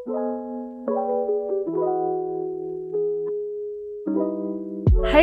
Hai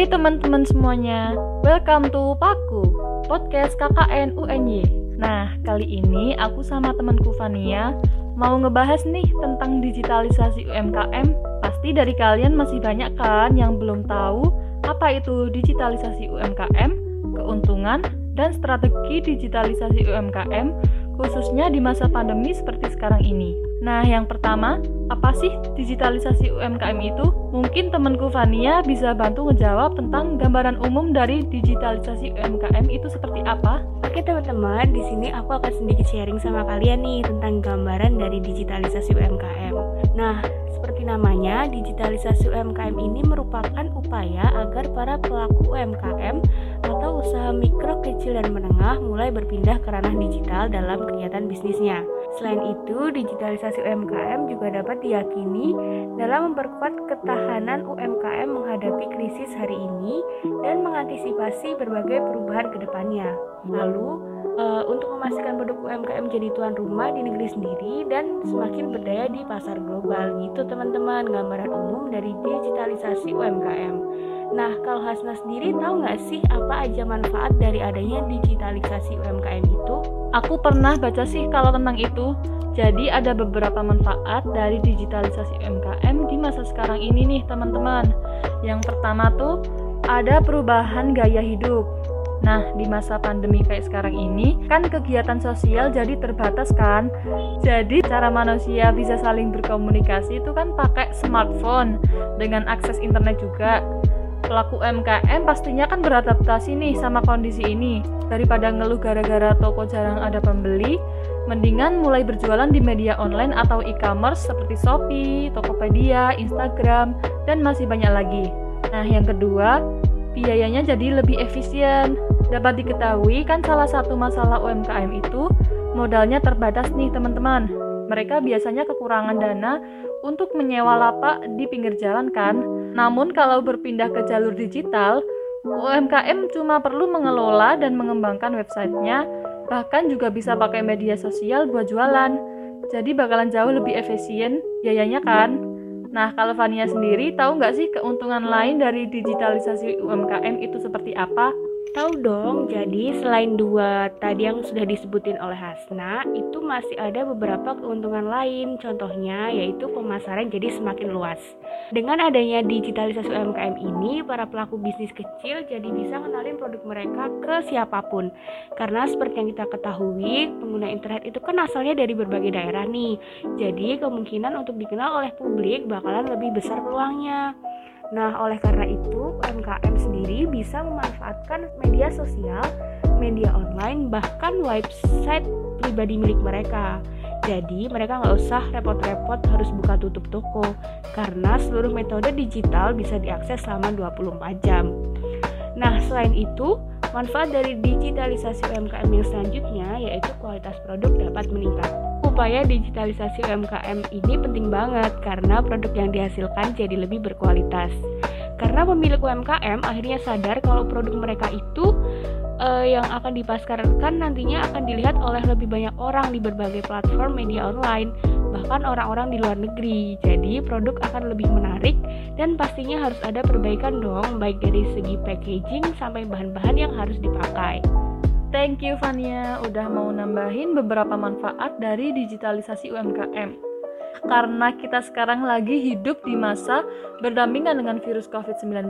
teman-teman semuanya, welcome to Paku, podcast KKN UNY. Nah, kali ini aku sama temanku Fania mau ngebahas nih tentang digitalisasi UMKM. Pasti dari kalian masih banyak kan yang belum tahu apa itu digitalisasi UMKM, keuntungan, dan strategi digitalisasi UMKM khususnya di masa pandemi seperti sekarang ini. Nah, yang pertama, apa sih digitalisasi UMKM itu? Mungkin temanku Fania bisa bantu ngejawab tentang gambaran umum dari digitalisasi UMKM itu seperti apa? Oke teman-teman, di sini aku akan sedikit sharing sama kalian nih tentang gambaran dari digitalisasi UMKM. Nah, seperti namanya, digitalisasi UMKM ini merupakan upaya agar para pelaku UMKM atau usaha mikro, kecil, dan menengah mulai berpindah ke ranah digital dalam kegiatan bisnisnya. Selain itu, digitalisasi UMKM juga dapat diyakini dalam memperkuat ketahanan UMKM menghadapi krisis hari ini dan mengantisipasi berbagai perubahan ke depannya. Lalu, uh, untuk memastikan produk UMKM jadi tuan rumah di negeri sendiri dan semakin berdaya di pasar global. Gitu teman-teman, gambaran umum dari digitalisasi UMKM. Nah, kalau Hasna sendiri tahu nggak sih apa aja manfaat dari adanya digitalisasi UMKM itu? Aku pernah baca sih kalau tentang itu. Jadi ada beberapa manfaat dari digitalisasi UMKM di masa sekarang ini nih teman-teman. Yang pertama tuh ada perubahan gaya hidup. Nah, di masa pandemi kayak sekarang ini, kan kegiatan sosial jadi terbatas kan? Jadi cara manusia bisa saling berkomunikasi itu kan pakai smartphone dengan akses internet juga pelaku UMKM pastinya kan beradaptasi nih sama kondisi ini. Daripada ngeluh gara-gara toko jarang ada pembeli, mendingan mulai berjualan di media online atau e-commerce seperti Shopee, Tokopedia, Instagram, dan masih banyak lagi. Nah, yang kedua, biayanya jadi lebih efisien. Dapat diketahui kan salah satu masalah UMKM itu modalnya terbatas nih teman-teman. Mereka biasanya kekurangan dana untuk menyewa lapak di pinggir jalan kan. Namun kalau berpindah ke jalur digital, UMKM cuma perlu mengelola dan mengembangkan websitenya, bahkan juga bisa pakai media sosial buat jualan. Jadi bakalan jauh lebih efisien biayanya kan. Nah, kalau Fania sendiri tahu nggak sih keuntungan lain dari digitalisasi UMKM itu seperti apa? Tahu dong, jadi selain dua tadi yang sudah disebutin oleh Hasna, itu masih ada beberapa keuntungan lain. Contohnya yaitu pemasaran jadi semakin luas. Dengan adanya digitalisasi UMKM ini, para pelaku bisnis kecil jadi bisa kenalin produk mereka ke siapa pun. Karena seperti yang kita ketahui, pengguna internet itu kan asalnya dari berbagai daerah nih. Jadi kemungkinan untuk dikenal oleh publik bakalan lebih besar peluangnya. Nah, oleh karena itu, UMKM sendiri bisa memanfaatkan media sosial, media online, bahkan website pribadi milik mereka. Jadi, mereka nggak usah repot-repot harus buka tutup toko, karena seluruh metode digital bisa diakses selama 24 jam. Nah, selain itu, manfaat dari digitalisasi UMKM yang selanjutnya yaitu kualitas produk dapat meningkat upaya digitalisasi UMKM ini penting banget karena produk yang dihasilkan jadi lebih berkualitas. Karena pemilik UMKM akhirnya sadar kalau produk mereka itu uh, yang akan dipasarkan nantinya akan dilihat oleh lebih banyak orang di berbagai platform media online, bahkan orang-orang di luar negeri. Jadi produk akan lebih menarik dan pastinya harus ada perbaikan dong, baik dari segi packaging sampai bahan-bahan yang harus dipakai. Thank you Fania udah mau nambahin beberapa manfaat dari digitalisasi UMKM. Karena kita sekarang lagi hidup di masa berdampingan dengan virus COVID-19,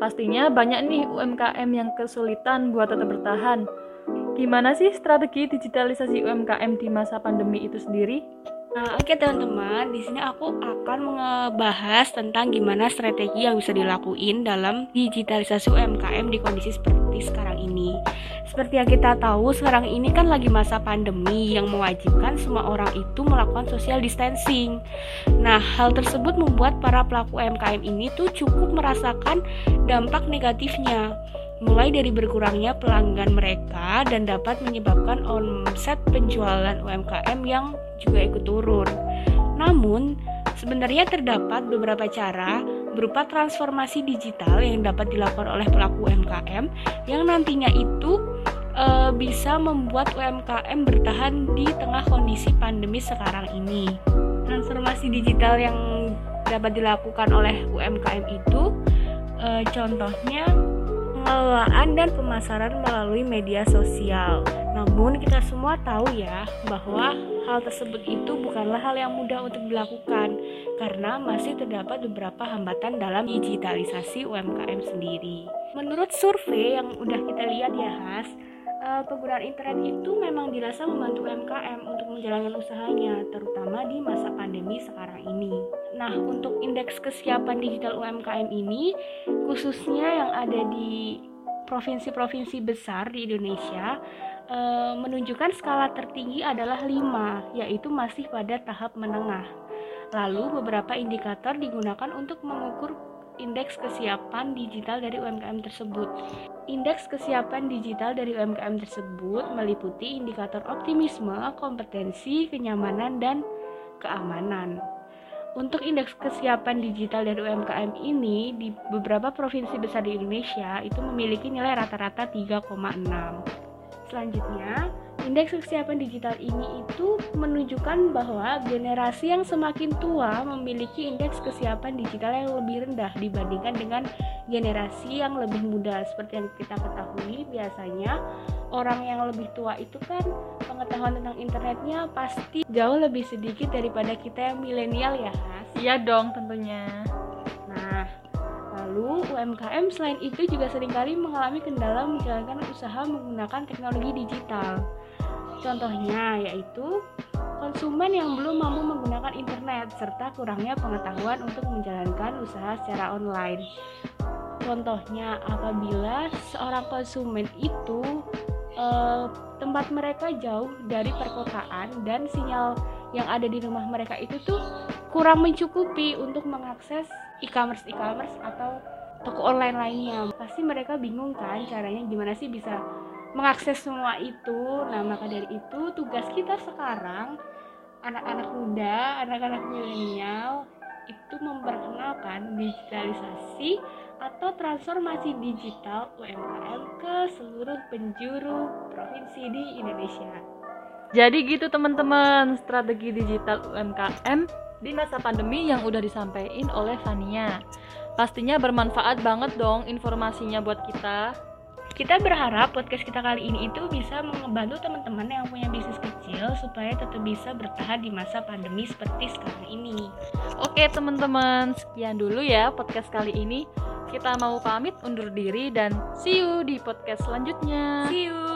pastinya banyak nih UMKM yang kesulitan buat tetap bertahan. Gimana sih strategi digitalisasi UMKM di masa pandemi itu sendiri? Nah, oke okay, teman-teman, di sini aku akan membahas tentang gimana strategi yang bisa dilakuin dalam digitalisasi UMKM di kondisi seperti sekarang ini. Seperti yang kita tahu, sekarang ini kan lagi masa pandemi yang mewajibkan semua orang itu melakukan social distancing. Nah, hal tersebut membuat para pelaku UMKM ini tuh cukup merasakan dampak negatifnya mulai dari berkurangnya pelanggan mereka dan dapat menyebabkan omset penjualan UMKM yang juga ikut turun. Namun, sebenarnya terdapat beberapa cara berupa transformasi digital yang dapat dilakukan oleh pelaku UMKM yang nantinya itu e, bisa membuat UMKM bertahan di tengah kondisi pandemi sekarang ini. transformasi digital yang dapat dilakukan oleh UMKM itu e, contohnya pengelolaan dan pemasaran melalui media sosial. Namun kita semua tahu ya bahwa hal tersebut itu bukanlah hal yang mudah untuk dilakukan karena masih terdapat beberapa hambatan dalam digitalisasi UMKM sendiri. Menurut survei yang udah kita lihat ya Has, uh, penggunaan internet itu memang dirasa membantu UMKM untuk menjalankan usahanya, terutama di masa pandemi sekarang ini. Nah, untuk indeks kesiapan digital UMKM ini, khususnya yang ada di provinsi-provinsi besar di Indonesia, uh, menunjukkan skala tertinggi adalah 5, yaitu masih pada tahap menengah. Lalu, beberapa indikator digunakan untuk mengukur indeks kesiapan digital dari UMKM tersebut. Indeks kesiapan digital dari UMKM tersebut meliputi indikator optimisme, kompetensi, kenyamanan, dan keamanan. Untuk indeks kesiapan digital dari UMKM ini di beberapa provinsi besar di Indonesia itu memiliki nilai rata-rata 3,6. Selanjutnya, Indeks kesiapan digital ini itu menunjukkan bahwa generasi yang semakin tua memiliki indeks kesiapan digital yang lebih rendah dibandingkan dengan generasi yang lebih muda. Seperti yang kita ketahui, biasanya orang yang lebih tua itu kan pengetahuan tentang internetnya pasti jauh lebih sedikit daripada kita yang milenial ya, Has. Iya dong tentunya. Nah, Lalu, UMKM selain itu juga sering kali mengalami kendala menjalankan usaha menggunakan teknologi digital. Contohnya yaitu konsumen yang belum mampu menggunakan internet serta kurangnya pengetahuan untuk menjalankan usaha secara online. Contohnya apabila seorang konsumen itu eh, tempat mereka jauh dari perkotaan dan sinyal yang ada di rumah mereka itu tuh kurang mencukupi untuk mengakses e-commerce e-commerce atau toko online lainnya. Pasti mereka bingung kan caranya gimana sih bisa mengakses semua itu. Nah, maka dari itu tugas kita sekarang anak-anak muda, anak-anak milenial itu memperkenalkan digitalisasi atau transformasi digital UMKM ke seluruh penjuru provinsi di Indonesia. Jadi gitu teman-teman, strategi digital UMKM di masa pandemi yang udah disampaikan oleh Fania. Pastinya bermanfaat banget dong informasinya buat kita. Kita berharap podcast kita kali ini itu bisa membantu teman-teman yang punya bisnis kecil supaya tetap bisa bertahan di masa pandemi seperti sekarang ini. Oke teman-teman, sekian dulu ya podcast kali ini. Kita mau pamit undur diri dan see you di podcast selanjutnya. See you.